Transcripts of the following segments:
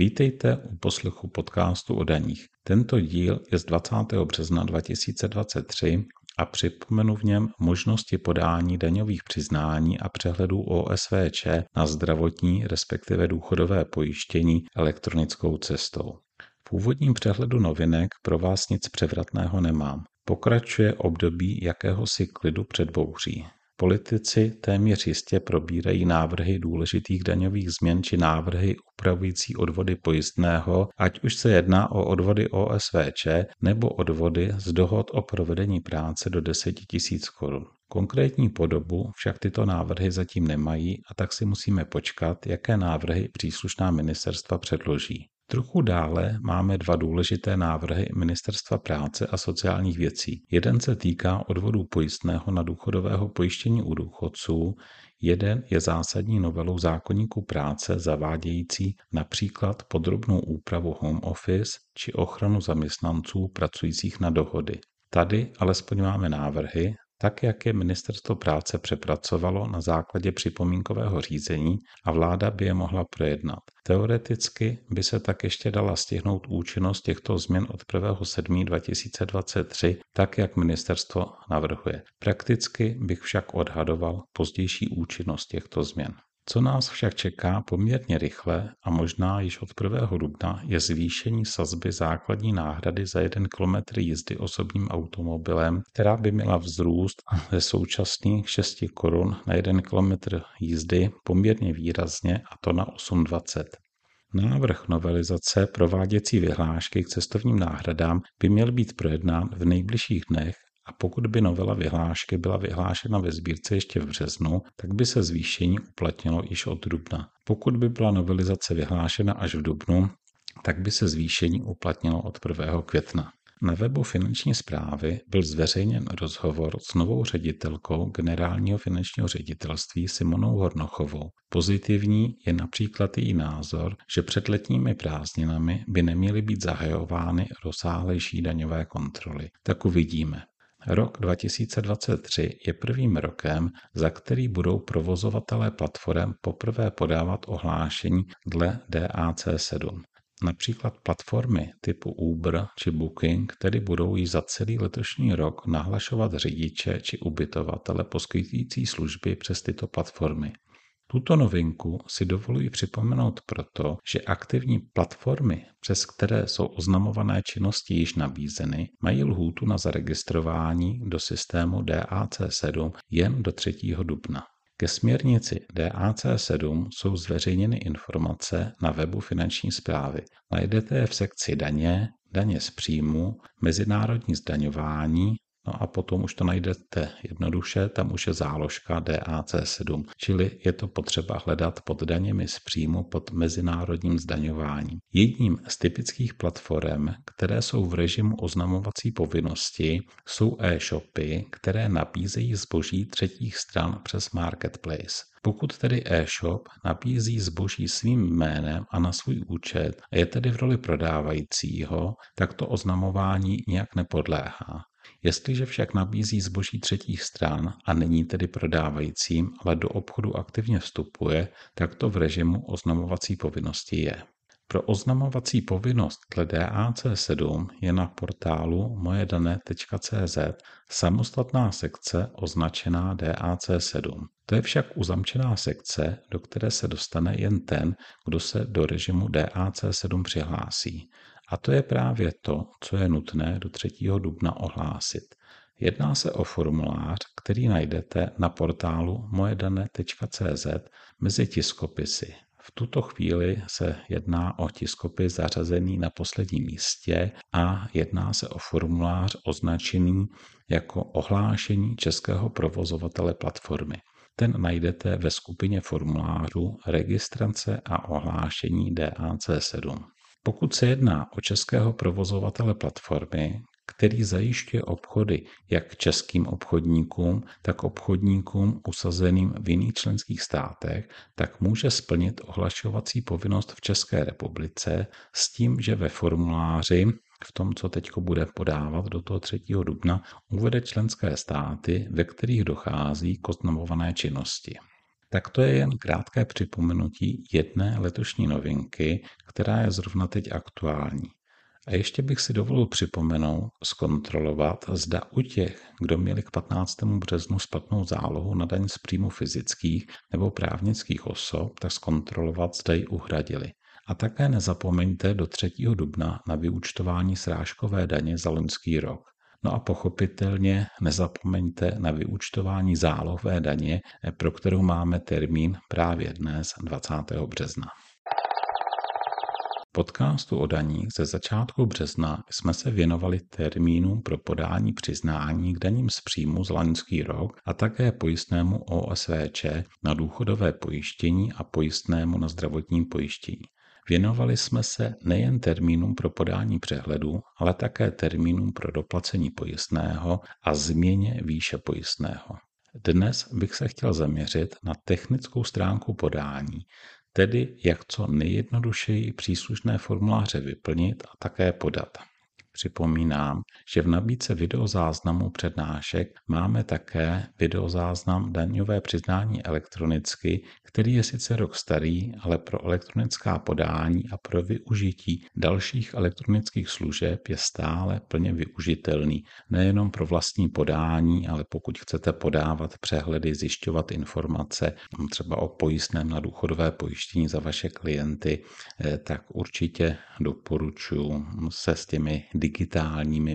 Vítejte u poslechu podcastu o daních. Tento díl je z 20. března 2023 a připomenu v něm možnosti podání daňových přiznání a přehledů OSVČ na zdravotní, respektive důchodové pojištění elektronickou cestou. V úvodním přehledu novinek pro vás nic převratného nemám. Pokračuje období jakéhosi klidu před bouří. Politici téměř jistě probírají návrhy důležitých daňových změn či návrhy upravující odvody pojistného, ať už se jedná o odvody OSVČ nebo odvody z dohod o provedení práce do 10 000 korun. Konkrétní podobu však tyto návrhy zatím nemají a tak si musíme počkat, jaké návrhy příslušná ministerstva předloží. Trochu dále máme dva důležité návrhy Ministerstva práce a sociálních věcí. Jeden se týká odvodů pojistného na důchodového pojištění u důchodců, jeden je zásadní novelou zákonníku práce zavádějící například podrobnou úpravu home office či ochranu zaměstnanců pracujících na dohody. Tady alespoň máme návrhy, tak jak je Ministerstvo práce přepracovalo na základě připomínkového řízení a vláda by je mohla projednat. Teoreticky by se tak ještě dala stihnout účinnost těchto změn od 1.7.2023, tak jak ministerstvo navrhuje. Prakticky bych však odhadoval pozdější účinnost těchto změn. Co nás však čeká poměrně rychle a možná již od 1. dubna je zvýšení sazby základní náhrady za 1 km jízdy osobním automobilem, která by měla vzrůst ze současných 6 korun na 1 km jízdy poměrně výrazně a to na 8,20. Návrh novelizace prováděcí vyhlášky k cestovním náhradám by měl být projednán v nejbližších dnech a pokud by novela vyhlášky byla vyhlášena ve sbírce ještě v březnu, tak by se zvýšení uplatnilo již od dubna. Pokud by byla novelizace vyhlášena až v dubnu, tak by se zvýšení uplatnilo od 1. května. Na webu finanční zprávy byl zveřejněn rozhovor s novou ředitelkou generálního finančního ředitelství Simonou Hornochovou. Pozitivní je například její názor, že před letními prázdninami by neměly být zahajovány rozsáhlejší daňové kontroly. Tak uvidíme. Rok 2023 je prvním rokem, za který budou provozovatelé platform poprvé podávat ohlášení dle DAC 7. Například platformy typu Uber či Booking tedy budou již za celý letošní rok nahlašovat řidiče či ubytovatele poskytující služby přes tyto platformy. Tuto novinku si dovoluji připomenout proto, že aktivní platformy, přes které jsou oznamované činnosti již nabízeny, mají lhůtu na zaregistrování do systému DAC7 jen do 3. dubna. Ke směrnici DAC7 jsou zveřejněny informace na webu finanční zprávy. Najdete je v sekci daně, daně z příjmu, mezinárodní zdaňování, No a potom už to najdete jednoduše, tam už je záložka DAC7, čili je to potřeba hledat pod daněmi z příjmu pod mezinárodním zdaňováním. Jedním z typických platform, které jsou v režimu oznamovací povinnosti, jsou e-shopy, které nabízejí zboží třetích stran přes marketplace. Pokud tedy e-shop nabízí zboží svým jménem a na svůj účet a je tedy v roli prodávajícího, tak to oznamování nějak nepodléhá. Jestliže však nabízí zboží třetích stran a není tedy prodávajícím, ale do obchodu aktivně vstupuje, tak to v režimu oznamovací povinnosti je. Pro oznamovací povinnost dle DAC 7 je na portálu mojedane.cz samostatná sekce označená DAC 7. To je však uzamčená sekce, do které se dostane jen ten, kdo se do režimu DAC 7 přihlásí. A to je právě to, co je nutné do 3. dubna ohlásit. Jedná se o formulář, který najdete na portálu mojedane.cz mezi tiskopisy. V tuto chvíli se jedná o tiskopis zařazený na posledním místě a jedná se o formulář označený jako ohlášení českého provozovatele platformy. Ten najdete ve skupině formulářů registrace a ohlášení DAC 7. Pokud se jedná o českého provozovatele platformy, který zajišťuje obchody jak českým obchodníkům, tak obchodníkům usazeným v jiných členských státech, tak může splnit ohlašovací povinnost v České republice s tím, že ve formuláři v tom, co teď bude podávat do toho 3. dubna, uvede členské státy, ve kterých dochází k oznamované činnosti. Tak to je jen krátké připomenutí jedné letošní novinky, která je zrovna teď aktuální. A ještě bych si dovolil připomenout, zkontrolovat, zda u těch, kdo měli k 15. březnu splatnou zálohu na daň z příjmu fyzických nebo právnických osob, tak zkontrolovat, zda ji uhradili. A také nezapomeňte do 3. dubna na vyúčtování srážkové daně za loňský rok. No a pochopitelně nezapomeňte na vyúčtování zálohové daně, pro kterou máme termín právě dnes 20. března podcastu o daních ze začátku března jsme se věnovali termínům pro podání přiznání k daním z příjmu za loňský rok a také pojistnému OSVČ na důchodové pojištění a pojistnému na zdravotním pojištění. Věnovali jsme se nejen termínům pro podání přehledu, ale také termínům pro doplacení pojistného a změně výše pojistného. Dnes bych se chtěl zaměřit na technickou stránku podání, tedy jak co nejjednodušeji příslušné formuláře vyplnit a také podat. Připomínám, že v nabídce videozáznamu přednášek máme také videozáznam daňové přiznání elektronicky, který je sice rok starý, ale pro elektronická podání a pro využití dalších elektronických služeb je stále plně využitelný. Nejenom pro vlastní podání, ale pokud chcete podávat přehledy, zjišťovat informace třeba o pojistném na důchodové pojištění za vaše klienty, eh, tak určitě doporučuji se s těmi digitálními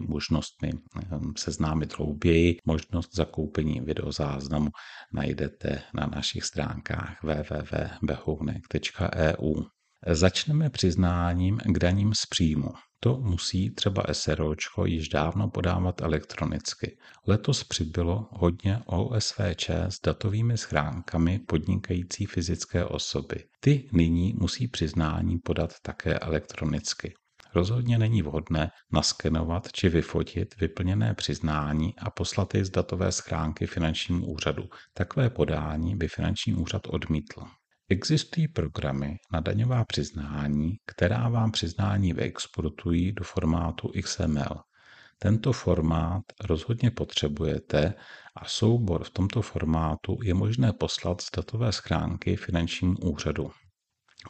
možnostmi ehm, seznámit hlouběji. Možnost zakoupení videozáznamu najdete na našich stránkách www.behounek.eu. Začneme přiznáním k daním z příjmu. To musí třeba SROčko již dávno podávat elektronicky. Letos přibylo hodně OSVČ s datovými schránkami podnikající fyzické osoby. Ty nyní musí přiznání podat také elektronicky. Rozhodně není vhodné naskenovat či vyfotit vyplněné přiznání a poslat je z datové schránky finančnímu úřadu. Takové podání by finanční úřad odmítl. Existují programy na daňová přiznání, která vám přiznání vyexportují do formátu XML. Tento formát rozhodně potřebujete a soubor v tomto formátu je možné poslat z datové schránky finančnímu úřadu.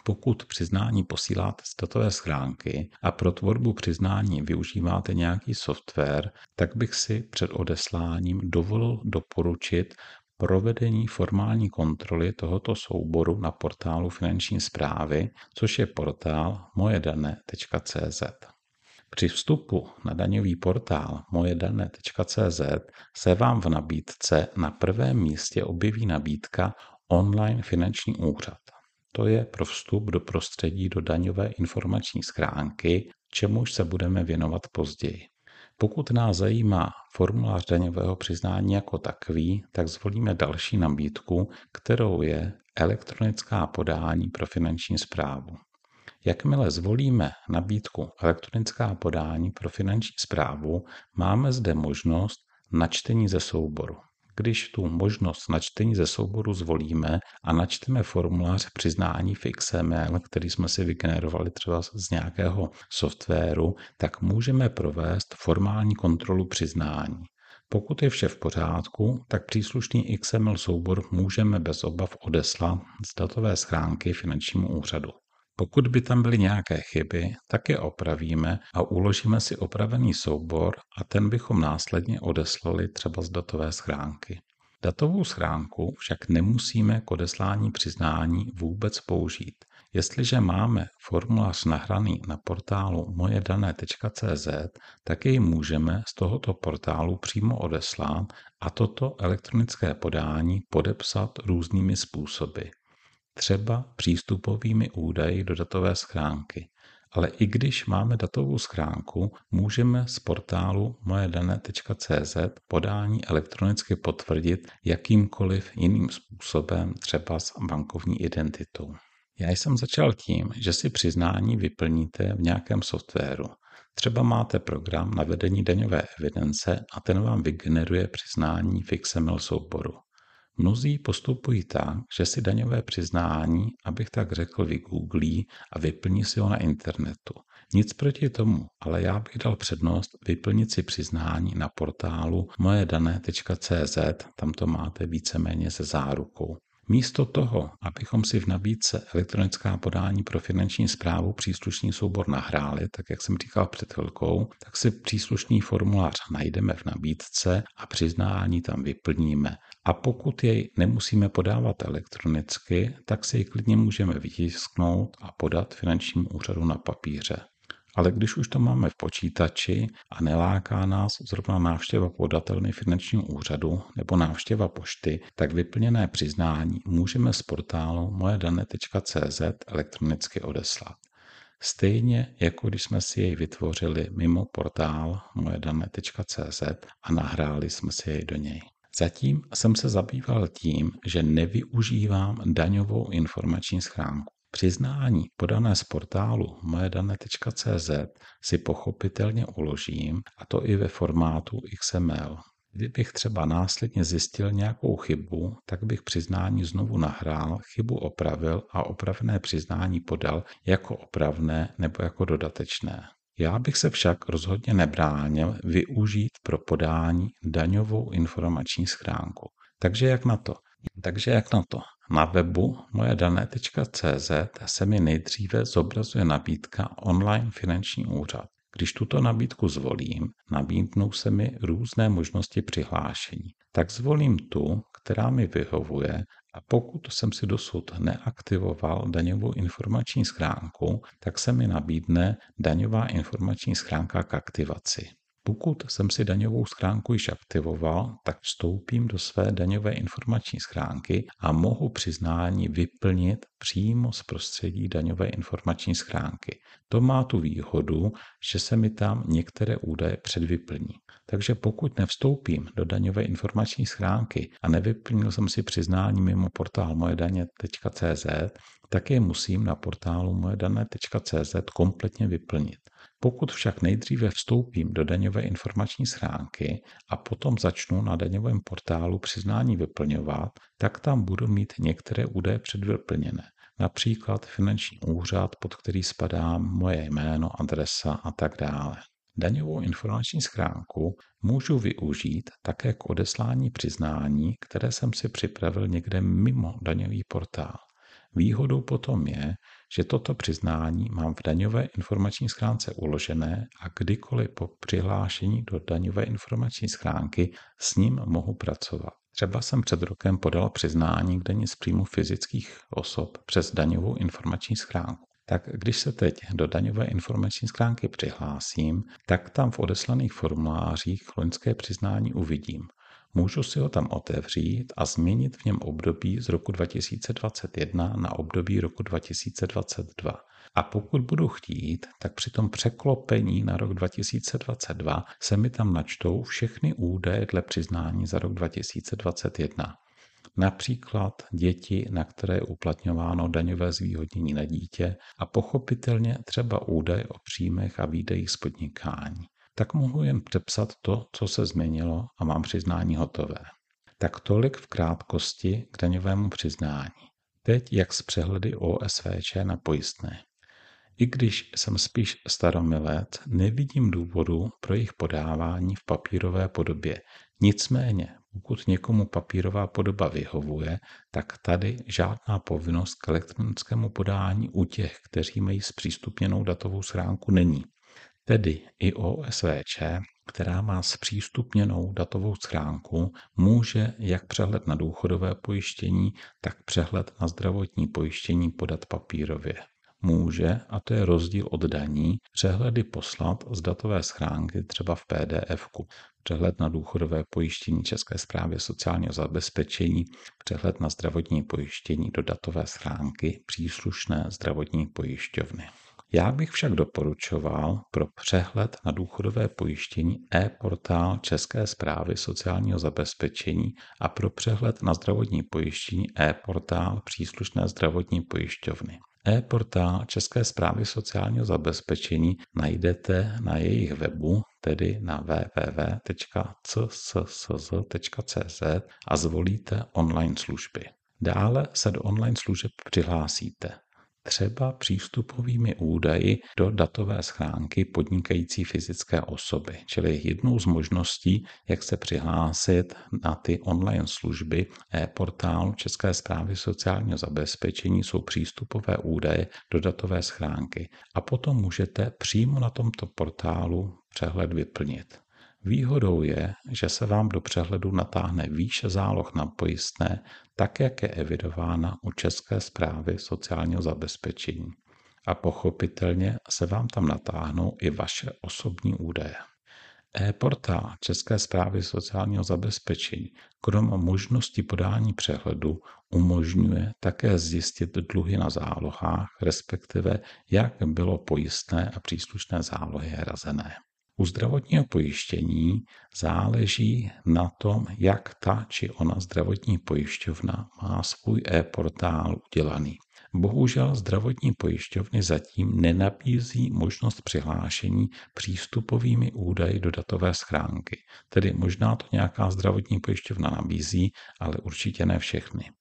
Pokud přiznání posíláte z datové schránky a pro tvorbu přiznání využíváte nějaký software, tak bych si před odesláním dovolil doporučit provedení formální kontroly tohoto souboru na portálu finanční zprávy, což je portál mojedane.cz. Při vstupu na daňový portál mojedane.cz se vám v nabídce na prvém místě objeví nabídka Online finanční úřad. To je pro vstup do prostředí do daňové informační schránky, čemuž se budeme věnovat později. Pokud nás zajímá formulář daňového přiznání jako takový, tak zvolíme další nabídku, kterou je elektronická podání pro finanční zprávu. Jakmile zvolíme nabídku elektronická podání pro finanční zprávu, máme zde možnost načtení ze souboru. Když tu možnost načtení ze souboru zvolíme a načteme formulář přiznání v XML, který jsme si vygenerovali třeba z nějakého softwaru, tak můžeme provést formální kontrolu přiznání. Pokud je vše v pořádku, tak příslušný XML soubor můžeme bez obav odeslat z datové schránky finančnímu úřadu. Pokud by tam byly nějaké chyby, tak je opravíme a uložíme si opravený soubor a ten bychom následně odeslali třeba z datové schránky. Datovou schránku však nemusíme k odeslání přiznání vůbec použít. Jestliže máme formulář nahraný na portálu mojedané.cz, tak jej můžeme z tohoto portálu přímo odeslat a toto elektronické podání podepsat různými způsoby třeba přístupovými údaji do datové schránky. Ale i když máme datovou schránku, můžeme z portálu mojedane.cz podání elektronicky potvrdit jakýmkoliv jiným způsobem, třeba s bankovní identitou. Já jsem začal tím, že si přiznání vyplníte v nějakém softwaru. Třeba máte program na vedení daňové evidence a ten vám vygeneruje přiznání v XML souboru. Mnozí postupují tak, že si daňové přiznání, abych tak řekl, vygooglí a vyplní si ho na internetu. Nic proti tomu, ale já bych dal přednost vyplnit si přiznání na portálu mojedané.cz, tam to máte víceméně se zárukou. Místo toho, abychom si v nabídce elektronická podání pro finanční zprávu příslušný soubor nahráli, tak jak jsem říkal před chvilkou, tak si příslušný formulář najdeme v nabídce a přiznání tam vyplníme. A pokud jej nemusíme podávat elektronicky, tak si ji klidně můžeme vytisknout a podat finančnímu úřadu na papíře. Ale když už to máme v počítači a neláká nás zrovna návštěva podatelny finančního úřadu nebo návštěva pošty, tak vyplněné přiznání můžeme z portálu mojedane.cz elektronicky odeslat. Stejně jako když jsme si jej vytvořili mimo portál mojedane.cz a nahráli jsme si jej do něj. Zatím jsem se zabýval tím, že nevyužívám daňovou informační schránku. Přiznání podané z portálu mojedane.cz si pochopitelně uložím, a to i ve formátu XML. Kdybych třeba následně zjistil nějakou chybu, tak bych přiznání znovu nahrál, chybu opravil a opravené přiznání podal jako opravné nebo jako dodatečné. Já bych se však rozhodně nebránil využít pro podání daňovou informační schránku. Takže jak na to? Takže jak na to? Na webu mojedané.cz se mi nejdříve zobrazuje nabídka online finanční úřad. Když tuto nabídku zvolím, nabídnou se mi různé možnosti přihlášení. Tak zvolím tu, která mi vyhovuje a pokud jsem si dosud neaktivoval daňovou informační schránku, tak se mi nabídne daňová informační schránka k aktivaci. Pokud jsem si daňovou schránku již aktivoval, tak vstoupím do své daňové informační schránky a mohu přiznání vyplnit přímo z prostředí daňové informační schránky. To má tu výhodu, že se mi tam některé údaje předvyplní. Takže pokud nevstoupím do daňové informační schránky a nevyplnil jsem si přiznání mimo portál mojedaně.cz, tak je musím na portálu mojedané.cz kompletně vyplnit. Pokud však nejdříve vstoupím do daňové informační schránky a potom začnu na daňovém portálu přiznání vyplňovat, tak tam budu mít některé údaje předvyplněné. Například finanční úřad, pod který spadá moje jméno, adresa a tak dále. Daňovou informační schránku můžu využít také k odeslání přiznání, které jsem si připravil někde mimo daňový portál. Výhodou potom je, že toto přiznání mám v daňové informační schránce uložené a kdykoliv po přihlášení do daňové informační schránky s ním mohu pracovat. Třeba jsem před rokem podal přiznání k daní z příjmu fyzických osob přes daňovou informační schránku. Tak když se teď do daňové informační schránky přihlásím, tak tam v odeslaných formulářích loňské přiznání uvidím. Můžu si ho tam otevřít a změnit v něm období z roku 2021 na období roku 2022. A pokud budu chtít, tak při tom překlopení na rok 2022 se mi tam načtou všechny údaje dle přiznání za rok 2021. Například děti, na které je uplatňováno daňové zvýhodnění na dítě a pochopitelně třeba údaje o příjmech a výdejích z podnikání tak mohu jen přepsat to, co se změnilo a mám přiznání hotové. Tak tolik v krátkosti k daňovému přiznání. Teď jak z přehledy OSVČ na pojistné. I když jsem spíš staromilec, nevidím důvodu pro jejich podávání v papírové podobě. Nicméně, pokud někomu papírová podoba vyhovuje, tak tady žádná povinnost k elektronickému podání u těch, kteří mají zpřístupněnou datovou schránku, není. Tedy i OSVČ, která má zpřístupněnou datovou schránku, může jak přehled na důchodové pojištění, tak přehled na zdravotní pojištění podat papírově. Může, a to je rozdíl od daní, přehledy poslat z datové schránky třeba v PDF. -ku. Přehled na důchodové pojištění České zprávy sociálního zabezpečení, přehled na zdravotní pojištění do datové schránky příslušné zdravotní pojišťovny. Já bych však doporučoval pro přehled na důchodové pojištění e-portál České zprávy sociálního zabezpečení a pro přehled na zdravotní pojištění e-portál příslušné zdravotní pojišťovny. E-portál České zprávy sociálního zabezpečení najdete na jejich webu, tedy na www.csscz.cz a zvolíte online služby. Dále se do online služeb přihlásíte. Třeba přístupovými údaji do datové schránky podnikající fyzické osoby. Čili jednou z možností, jak se přihlásit na ty online služby e-portálu České zprávy sociálního zabezpečení jsou přístupové údaje do datové schránky. A potom můžete přímo na tomto portálu přehled vyplnit. Výhodou je, že se vám do přehledu natáhne výše záloh na pojistné, tak jak je evidována u České zprávy sociálního zabezpečení. A pochopitelně se vám tam natáhnou i vaše osobní údaje. E-portál České zprávy sociálního zabezpečení krom možnosti podání přehledu umožňuje také zjistit dluhy na zálohách, respektive jak bylo pojistné a příslušné zálohy hrazené. U zdravotního pojištění záleží na tom, jak ta či ona zdravotní pojišťovna má svůj e-portál udělaný. Bohužel zdravotní pojišťovny zatím nenabízí možnost přihlášení přístupovými údaji do datové schránky. Tedy možná to nějaká zdravotní pojišťovna nabízí, ale určitě ne všechny.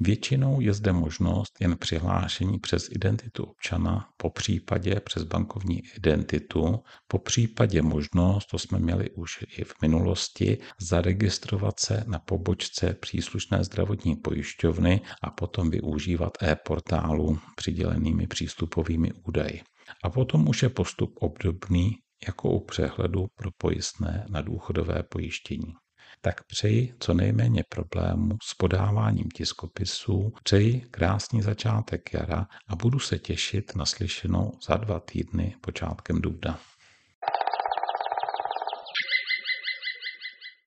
Většinou je zde možnost jen přihlášení přes identitu občana, po případě přes bankovní identitu, po případě možnost, to jsme měli už i v minulosti, zaregistrovat se na pobočce příslušné zdravotní pojišťovny a potom využívat e-portálu přidělenými přístupovými údaji. A potom už je postup obdobný jako u přehledu pro pojistné na důchodové pojištění tak přeji co nejméně problémů s podáváním tiskopisů, přeji krásný začátek jara a budu se těšit na slyšenou za dva týdny počátkem dubna.